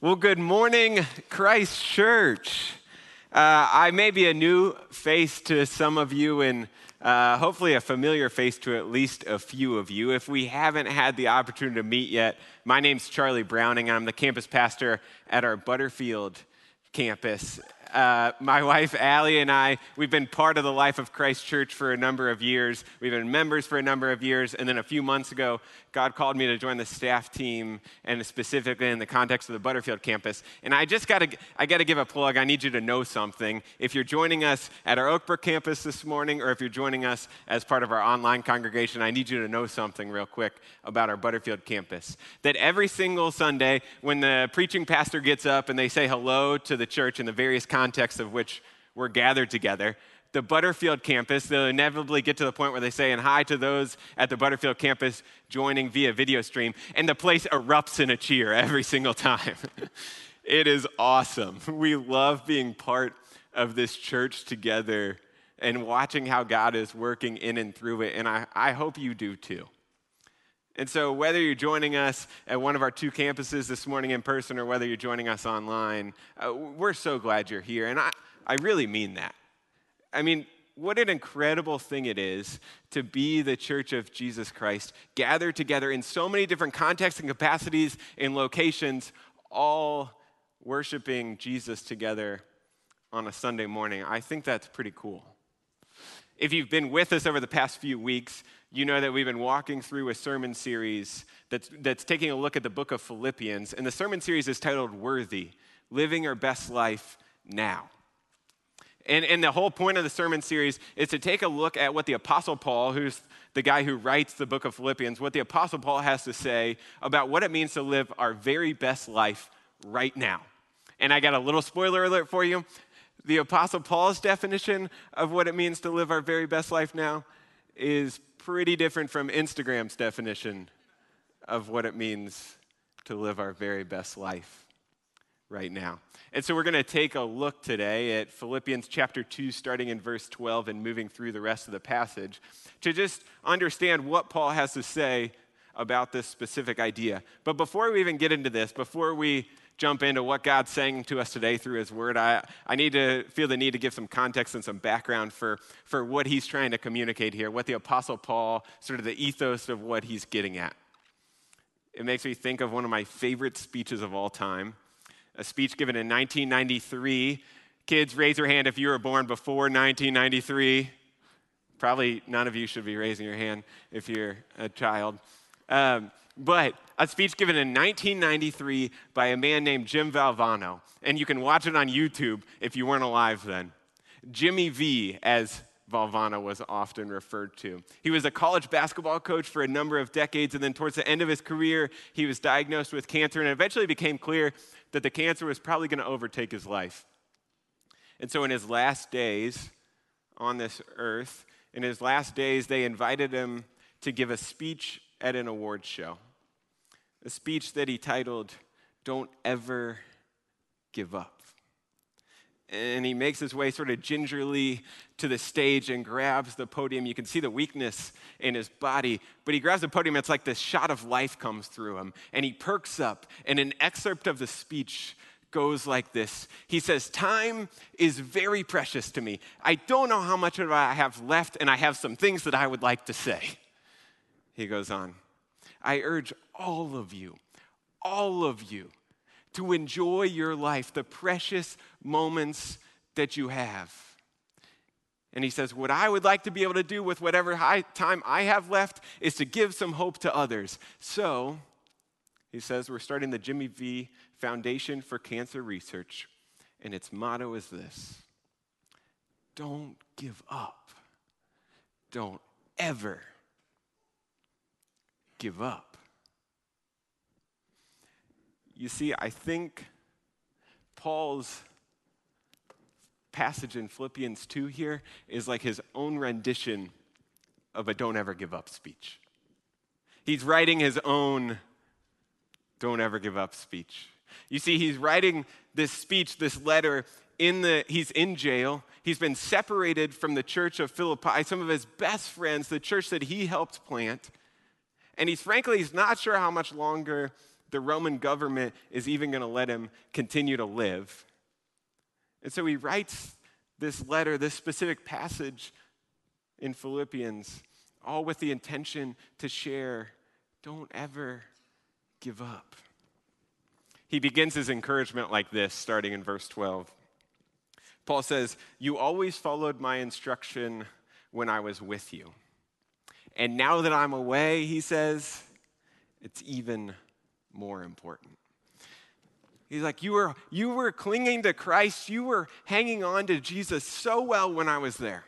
Well, good morning, Christ Church. Uh, I may be a new face to some of you and uh, hopefully a familiar face to at least a few of you. If we haven't had the opportunity to meet yet, my name's Charlie Browning. I'm the campus pastor at our Butterfield campus. Uh, my wife Allie and I, we've been part of the life of Christ Church for a number of years. We've been members for a number of years, and then a few months ago, God called me to join the staff team, and specifically in the context of the Butterfield campus. And I just got to, I got to give a plug. I need you to know something. If you're joining us at our Oakbrook campus this morning, or if you're joining us as part of our online congregation, I need you to know something real quick about our Butterfield campus. That every single Sunday, when the preaching pastor gets up and they say hello to the church in the various contexts of which we're gathered together, the Butterfield campus, they'll inevitably get to the point where they say, and hi to those at the Butterfield campus joining via video stream, and the place erupts in a cheer every single time. it is awesome. We love being part of this church together and watching how God is working in and through it, and I, I hope you do too. And so, whether you're joining us at one of our two campuses this morning in person or whether you're joining us online, uh, we're so glad you're here. And I, I really mean that. I mean, what an incredible thing it is to be the church of Jesus Christ, gathered together in so many different contexts and capacities and locations, all worshiping Jesus together on a Sunday morning. I think that's pretty cool. If you've been with us over the past few weeks, you know that we've been walking through a sermon series that's, that's taking a look at the book of Philippians. And the sermon series is titled Worthy Living Our Best Life Now. And, and the whole point of the sermon series is to take a look at what the Apostle Paul, who's the guy who writes the book of Philippians, what the Apostle Paul has to say about what it means to live our very best life right now. And I got a little spoiler alert for you. The Apostle Paul's definition of what it means to live our very best life now is pretty different from Instagram's definition of what it means to live our very best life right now. And so we're going to take a look today at Philippians chapter 2, starting in verse 12 and moving through the rest of the passage to just understand what Paul has to say about this specific idea. But before we even get into this, before we jump into what God's saying to us today through His Word, I, I need to feel the need to give some context and some background for, for what He's trying to communicate here, what the Apostle Paul, sort of the ethos of what He's getting at. It makes me think of one of my favorite speeches of all time a speech given in 1993. Kids, raise your hand if you were born before 1993. Probably none of you should be raising your hand if you're a child. Um, but a speech given in 1993 by a man named Jim Valvano. And you can watch it on YouTube if you weren't alive then. Jimmy V, as Valvano was often referred to. He was a college basketball coach for a number of decades, and then towards the end of his career, he was diagnosed with cancer, and it eventually became clear that the cancer was probably going to overtake his life. And so, in his last days on this earth, in his last days, they invited him to give a speech at an award show. A speech that he titled, Don't Ever Give Up and he makes his way sort of gingerly to the stage and grabs the podium. You can see the weakness in his body, but he grabs the podium. It's like this shot of life comes through him, and he perks up. And an excerpt of the speech goes like this He says, Time is very precious to me. I don't know how much of it I have left, and I have some things that I would like to say. He goes on, I urge all of you, all of you, to enjoy your life, the precious moments that you have. And he says, What I would like to be able to do with whatever time I have left is to give some hope to others. So, he says, we're starting the Jimmy V Foundation for Cancer Research, and its motto is this Don't give up. Don't ever give up. You see, I think Paul's passage in Philippians 2 here is like his own rendition of a don't ever give up speech. He's writing his own don't ever give up speech. You see, he's writing this speech, this letter, in the, he's in jail. He's been separated from the church of Philippi, some of his best friends, the church that he helped plant. And he's frankly, he's not sure how much longer the Roman government is even going to let him continue to live. And so he writes this letter, this specific passage in Philippians, all with the intention to share don't ever give up. He begins his encouragement like this, starting in verse 12. Paul says, You always followed my instruction when I was with you. And now that I'm away, he says, it's even more important. He's like, you were, you were clinging to Christ, you were hanging on to Jesus so well when I was there.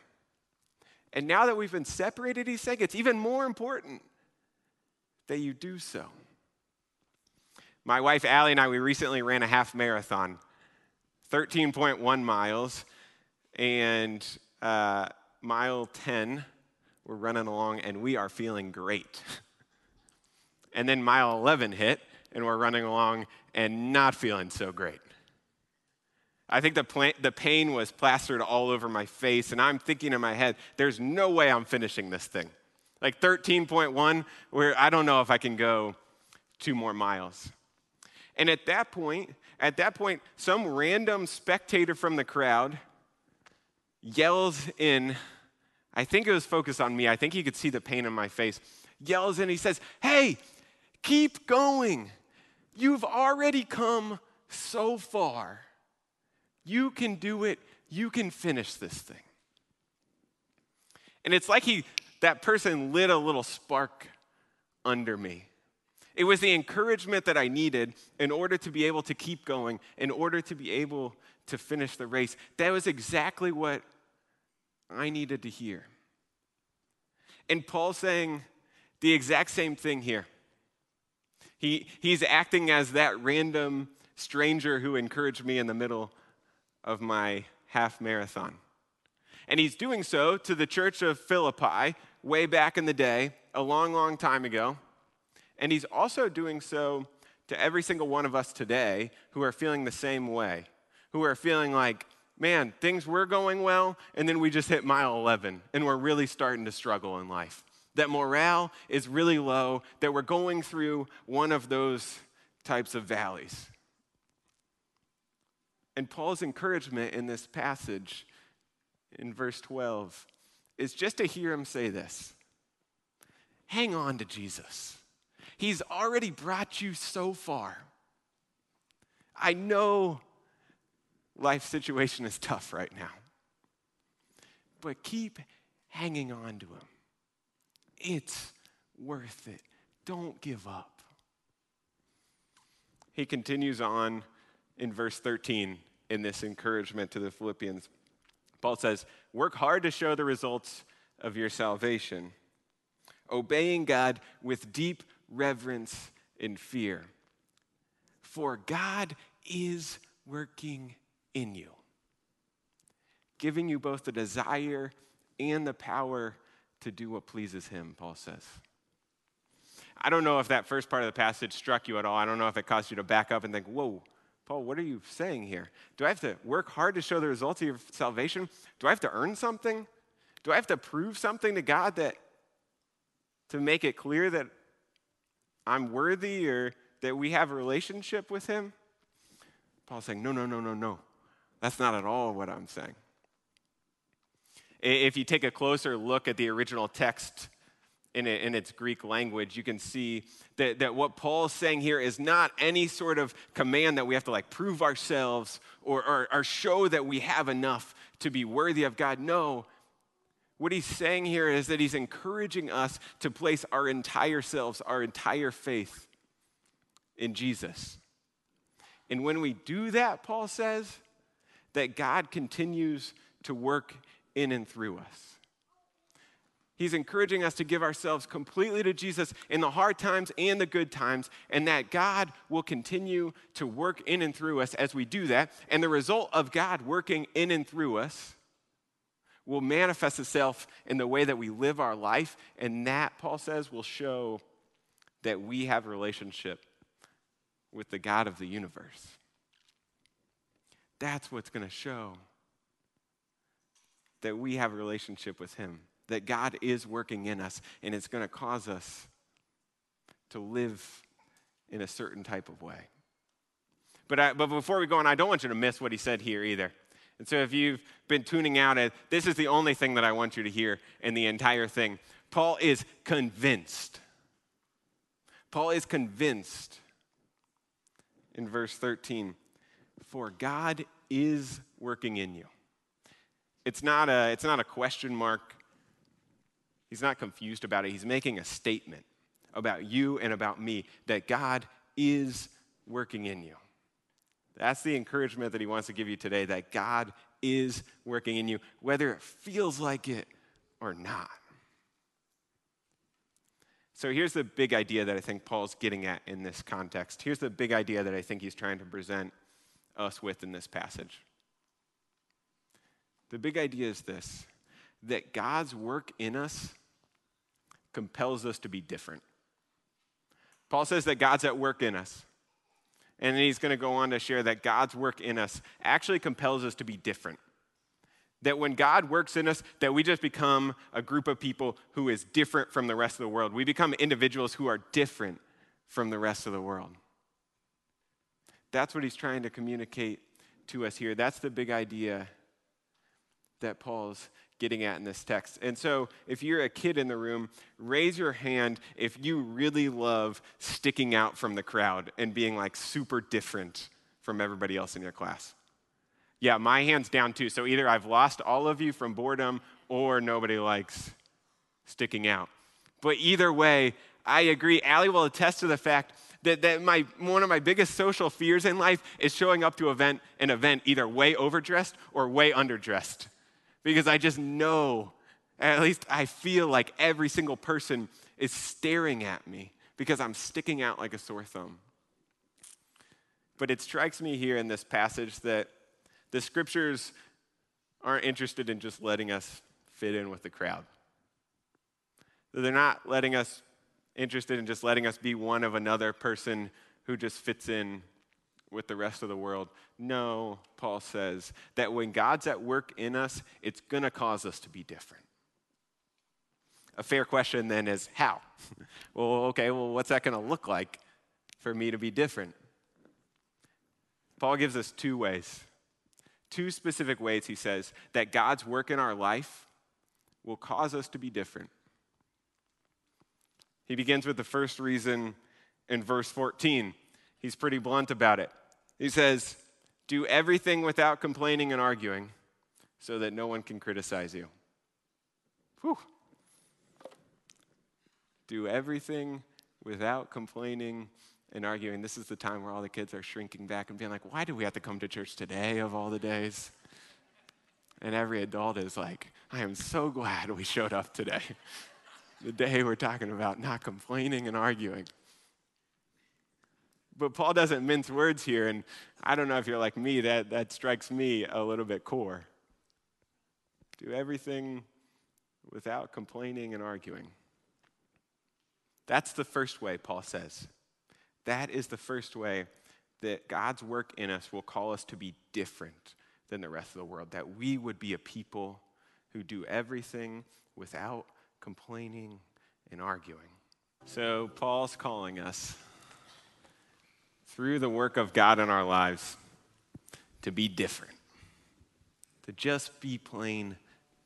And now that we've been separated, he's saying it's even more important that you do so. My wife Allie and I, we recently ran a half marathon, 13.1 miles, and uh, mile 10, we're running along and we are feeling great. and then mile 11 hit, and we're running along and not feeling so great. I think the, the pain was plastered all over my face, and I'm thinking in my head, there's no way I'm finishing this thing. Like 13.1, where I don't know if I can go two more miles. And at that point, at that point, some random spectator from the crowd yells in, I think it was focused on me, I think he could see the pain in my face, yells in, he says, Hey, keep going. You've already come so far. You can do it. You can finish this thing. And it's like he, that person lit a little spark under me. It was the encouragement that I needed in order to be able to keep going, in order to be able to finish the race. That was exactly what I needed to hear. And Paul's saying the exact same thing here. He, he's acting as that random stranger who encouraged me in the middle of my half marathon. And he's doing so to the church of Philippi way back in the day, a long, long time ago. And he's also doing so to every single one of us today who are feeling the same way, who are feeling like, man, things were going well, and then we just hit mile 11, and we're really starting to struggle in life. That morale is really low, that we're going through one of those types of valleys. And Paul's encouragement in this passage in verse 12 is just to hear him say this Hang on to Jesus. He's already brought you so far. I know life situation is tough right now, but keep hanging on to him. It's worth it. Don't give up. He continues on in verse 13 in this encouragement to the Philippians. Paul says, Work hard to show the results of your salvation, obeying God with deep reverence and fear. For God is working in you, giving you both the desire and the power to do what pleases Him, Paul says. I don't know if that first part of the passage struck you at all. I don't know if it caused you to back up and think, whoa, Paul, what are you saying here? Do I have to work hard to show the results of your salvation? Do I have to earn something? Do I have to prove something to God that to make it clear that I'm worthy or that we have a relationship with him? Paul's saying, no, no, no, no, no. That's not at all what I'm saying. If you take a closer look at the original text in, it, in its Greek language, you can see that, that what Paul's saying here is not any sort of command that we have to like prove ourselves or, or, or show that we have enough to be worthy of God. No. What he's saying here is that he's encouraging us to place our entire selves, our entire faith in Jesus. And when we do that, Paul says, that God continues to work in and through us. He's encouraging us to give ourselves completely to Jesus in the hard times and the good times, and that God will continue to work in and through us as we do that. And the result of God working in and through us will manifest itself in the way that we live our life, and that, Paul says, will show that we have a relationship with the God of the universe. That's what's going to show that we have a relationship with Him that God is working in us, and it's going to cause us to live in a certain type of way. But, I, but before we go on, I don't want you to miss what he said here either. And so if you've been tuning out, uh, this is the only thing that I want you to hear in the entire thing. Paul is convinced. Paul is convinced in verse 13 for God is working in you. It's not a, it's not a question mark. He's not confused about it. He's making a statement about you and about me that God is working in you. That's the encouragement that he wants to give you today that God is working in you, whether it feels like it or not. So here's the big idea that I think Paul's getting at in this context. Here's the big idea that I think he's trying to present us with in this passage. The big idea is this that God's work in us compels us to be different. Paul says that God's at work in us. And then he's going to go on to share that God's work in us actually compels us to be different. That when God works in us, that we just become a group of people who is different from the rest of the world. We become individuals who are different from the rest of the world. That's what he's trying to communicate to us here. That's the big idea that Paul's getting at in this text. And so, if you're a kid in the room, raise your hand if you really love sticking out from the crowd and being like super different from everybody else in your class. Yeah, my hand's down too. So either I've lost all of you from boredom or nobody likes sticking out. But either way, I agree. Allie will attest to the fact that, that my, one of my biggest social fears in life is showing up to event, an event either way overdressed or way underdressed because I just know, at least I feel like every single person is staring at me because I'm sticking out like a sore thumb. But it strikes me here in this passage that the scriptures aren't interested in just letting us fit in with the crowd. They're not letting us interested in just letting us be one of another person who just fits in with the rest of the world. No, Paul says that when God's at work in us, it's going to cause us to be different. A fair question then is how? well, okay, well, what's that going to look like for me to be different? Paul gives us two ways, two specific ways, he says, that God's work in our life will cause us to be different. He begins with the first reason in verse 14. He's pretty blunt about it. He says, Do everything without complaining and arguing so that no one can criticize you. Whew. Do everything without complaining and arguing. This is the time where all the kids are shrinking back and being like, Why do we have to come to church today of all the days? And every adult is like, I am so glad we showed up today. the day we're talking about not complaining and arguing. But Paul doesn't mince words here, and I don't know if you're like me, that, that strikes me a little bit core. Do everything without complaining and arguing. That's the first way, Paul says. That is the first way that God's work in us will call us to be different than the rest of the world, that we would be a people who do everything without complaining and arguing. So, Paul's calling us through the work of God in our lives to be different, to just be plain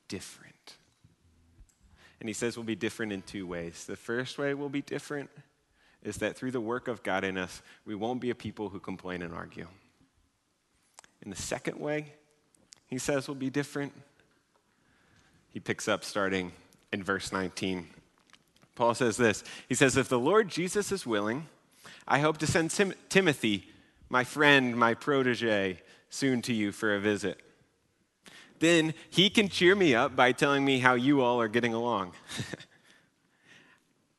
different. And he says we'll be different in two ways. The first way we'll be different is that through the work of God in us, we won't be a people who complain and argue. In the second way, he says we'll be different. He picks up starting in verse 19. Paul says this He says, If the Lord Jesus is willing, I hope to send Tim- Timothy, my friend, my protege, soon to you for a visit. Then he can cheer me up by telling me how you all are getting along.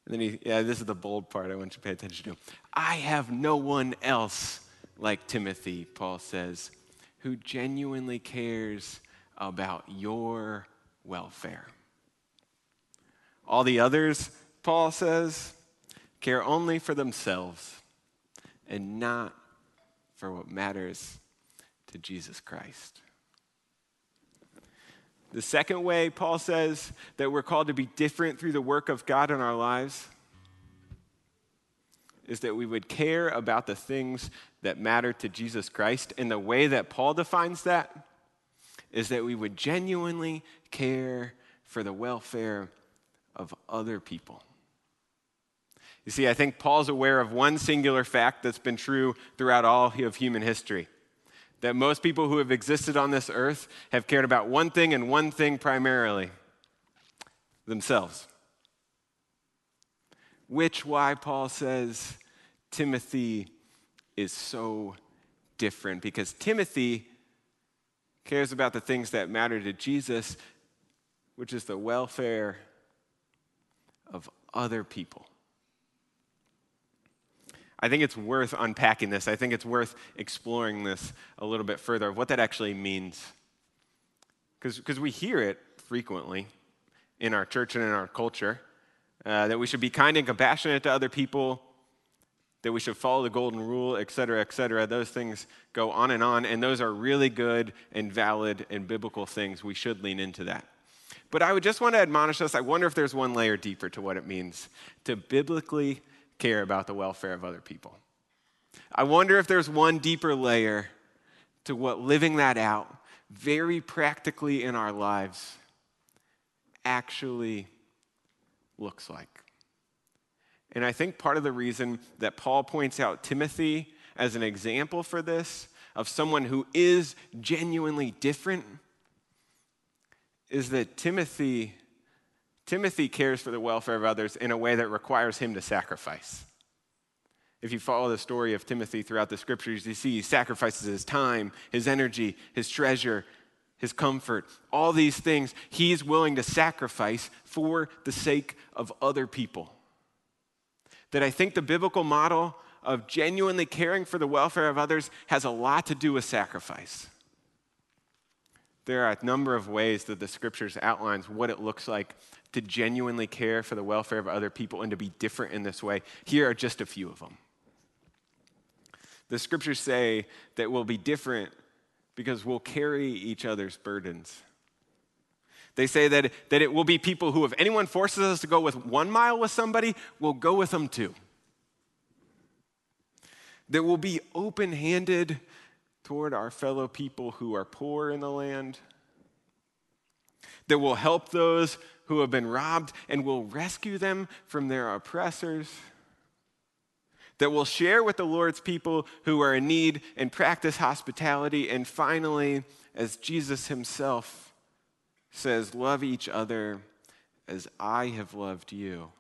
and then he, yeah, this is the bold part I want you to pay attention to. I have no one else like Timothy, Paul says, who genuinely cares about your welfare. All the others, Paul says, care only for themselves and not for what matters to Jesus Christ. The second way, Paul says, that we're called to be different through the work of God in our lives is that we would care about the things that matter to Jesus Christ. And the way that Paul defines that is that we would genuinely care for the welfare of other people. You see, I think Paul's aware of one singular fact that's been true throughout all of human history that most people who have existed on this earth have cared about one thing and one thing primarily themselves. Which why Paul says Timothy is so different because Timothy cares about the things that matter to Jesus, which is the welfare of other people. I think it's worth unpacking this. I think it's worth exploring this a little bit further of what that actually means. Because we hear it frequently in our church and in our culture uh, that we should be kind and compassionate to other people, that we should follow the golden rule, et cetera, et cetera. Those things go on and on, and those are really good and valid and biblical things. We should lean into that. But I would just want to admonish us I wonder if there's one layer deeper to what it means to biblically care about the welfare of other people. I wonder if there's one deeper layer to what living that out very practically in our lives actually looks like. And I think part of the reason that Paul points out Timothy as an example for this, of someone who is genuinely different, is that Timothy Timothy cares for the welfare of others in a way that requires him to sacrifice. If you follow the story of Timothy throughout the scriptures, you see he sacrifices his time, his energy, his treasure, his comfort, all these things he's willing to sacrifice for the sake of other people. That I think the biblical model of genuinely caring for the welfare of others has a lot to do with sacrifice. There are a number of ways that the scriptures outlines what it looks like to genuinely care for the welfare of other people and to be different in this way. Here are just a few of them. The scriptures say that we'll be different because we'll carry each other's burdens. They say that, that it will be people who, if anyone forces us to go with one mile with somebody, we'll go with them too. That we'll be open handed toward our fellow people who are poor in the land. That will help those who have been robbed and will rescue them from their oppressors. That will share with the Lord's people who are in need and practice hospitality. And finally, as Jesus himself says, love each other as I have loved you.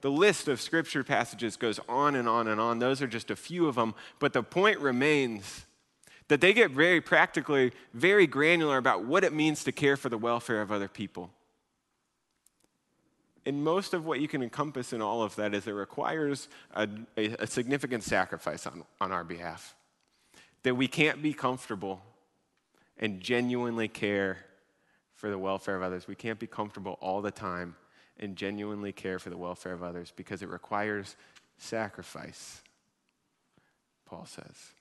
The list of scripture passages goes on and on and on. Those are just a few of them. But the point remains that they get very practically, very granular about what it means to care for the welfare of other people. And most of what you can encompass in all of that is it requires a, a, a significant sacrifice on, on our behalf. That we can't be comfortable and genuinely care for the welfare of others. We can't be comfortable all the time and genuinely care for the welfare of others because it requires sacrifice, Paul says.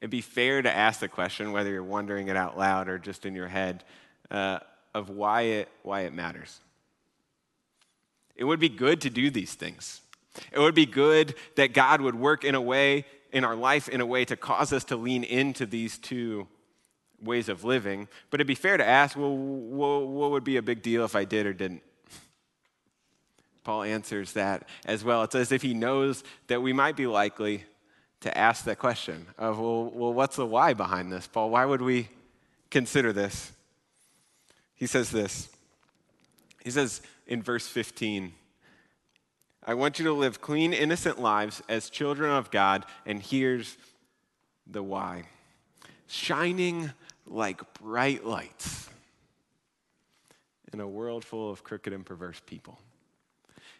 It'd be fair to ask the question, whether you're wondering it out loud or just in your head, uh, of why it, why it matters. It would be good to do these things. It would be good that God would work in a way in our life in a way to cause us to lean into these two ways of living. But it'd be fair to ask, well, what would be a big deal if I did or didn't? Paul answers that as well. It's as if he knows that we might be likely to ask that question of, well, well what's the why behind this, Paul? Why would we consider this? He says this. He says, in verse 15. I want you to live clean, innocent lives as children of God, and here's the why shining like bright lights in a world full of crooked and perverse people.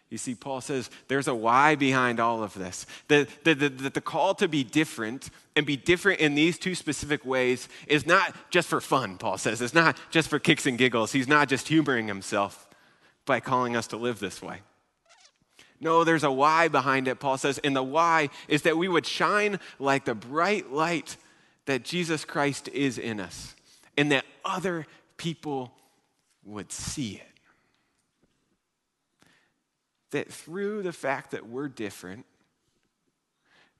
You see, Paul says there's a why behind all of this. The, the, the, the, call to be different and be different in these two specific ways is not just for fun, Paul says. It's not just for kicks and giggles. He's not just humoring himself by calling us to live this way. No, there's a why behind it, Paul says. And the why is that we would shine like the bright light that Jesus Christ is in us, and that other people would see it. that through the fact that we're different,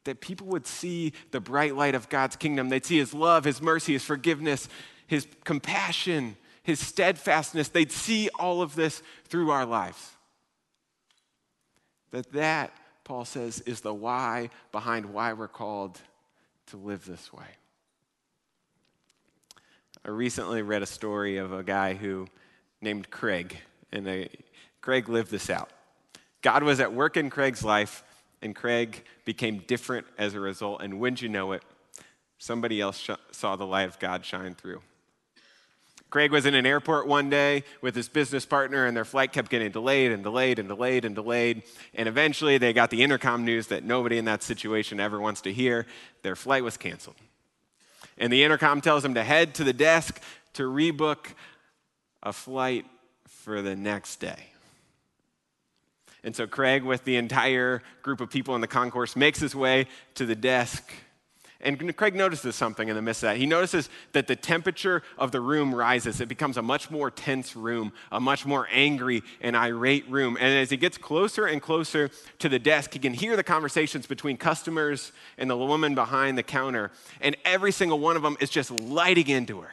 that people would see the bright light of God's kingdom. They'd see his love, his mercy, his forgiveness, his compassion, his steadfastness. They'd see all of this through our lives. That that, Paul says, is the why behind why we're called to live this way. I recently read a story of a guy who named Craig, and they, Craig lived this out. God was at work in Craig's life, and Craig became different as a result. And wouldn't you know it, somebody else sh- saw the light of God shine through. Craig was in an airport one day with his business partner, and their flight kept getting delayed and delayed and delayed and delayed. And eventually, they got the intercom news that nobody in that situation ever wants to hear. Their flight was canceled. And the intercom tells him to head to the desk to rebook a flight for the next day. And so Craig, with the entire group of people in the concourse, makes his way to the desk. And Craig notices something in the midst of that. He notices that the temperature of the room rises. It becomes a much more tense room, a much more angry and irate room. And as he gets closer and closer to the desk, he can hear the conversations between customers and the woman behind the counter. And every single one of them is just lighting into her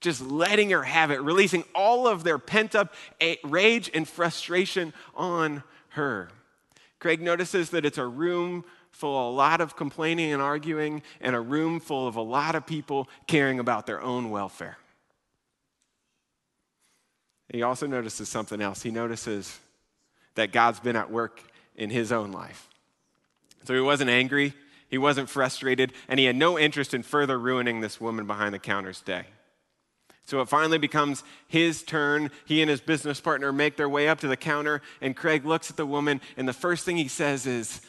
just letting her have it, releasing all of their pent up rage and frustration on her. Craig notices that it's a room full of a lot of complaining and arguing, and a room full of a lot of people caring about their own welfare. He also notices something else. He notices that God's been at work in his own life. So he wasn't angry, he wasn't frustrated, and he had no interest in further ruining this woman behind the counter's day. So it finally becomes his turn. He and his business partner make their way up to the counter, and Craig looks at the woman, and the first thing he says is,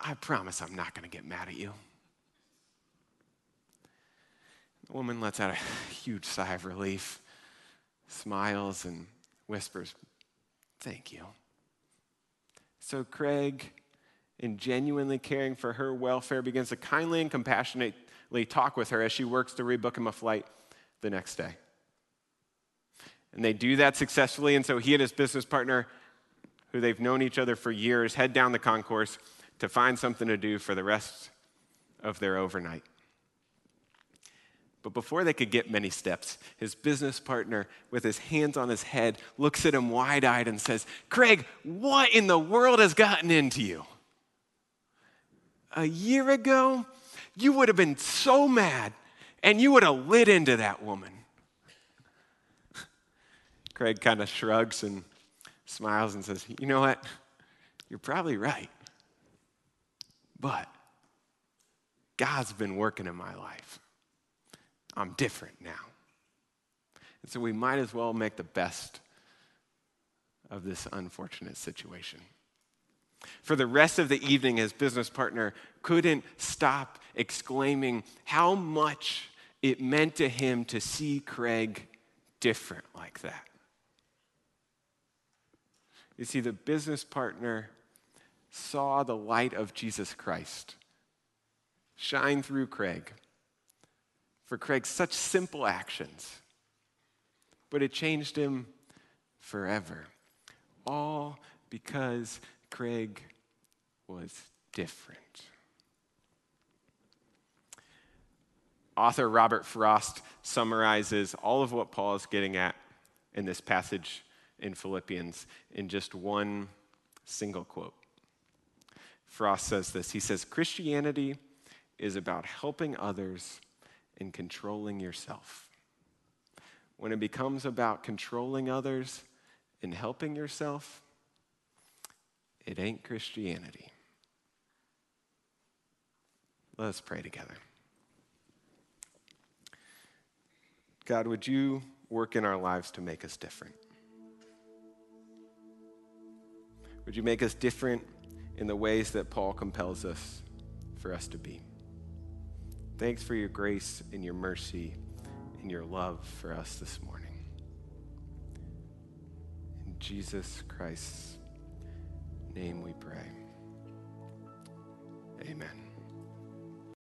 I promise I'm not going to get mad at you. The woman lets out a huge sigh of relief, smiles, and whispers, Thank you. So Craig, in genuinely caring for her welfare, begins to kindly and compassionately talk with her as she works to rebook him a flight the next day. And they do that successfully. And so he and his business partner, who they've known each other for years, head down the concourse to find something to do for the rest of their overnight. But before they could get many steps, his business partner, with his hands on his head, looks at him wide eyed and says, Craig, what in the world has gotten into you? A year ago, you would have been so mad and you would have lit into that woman. Craig kind of shrugs and smiles and says, You know what? You're probably right. But God's been working in my life. I'm different now. And so we might as well make the best of this unfortunate situation. For the rest of the evening, his business partner couldn't stop exclaiming how much it meant to him to see Craig different like that. You see, the business partner saw the light of Jesus Christ shine through Craig. For Craig, such simple actions, but it changed him forever. All because Craig was different. Author Robert Frost summarizes all of what Paul is getting at in this passage in Philippians in just one single quote. Frost says this He says, Christianity is about helping others and controlling yourself. When it becomes about controlling others and helping yourself, it ain't Christianity. Let us pray together. God, would you work in our lives to make us different? Would you make us different in the ways that Paul compels us for us to be? Thanks for your grace and your mercy and your love for us this morning. In Jesus Christ's name we pray. Amen.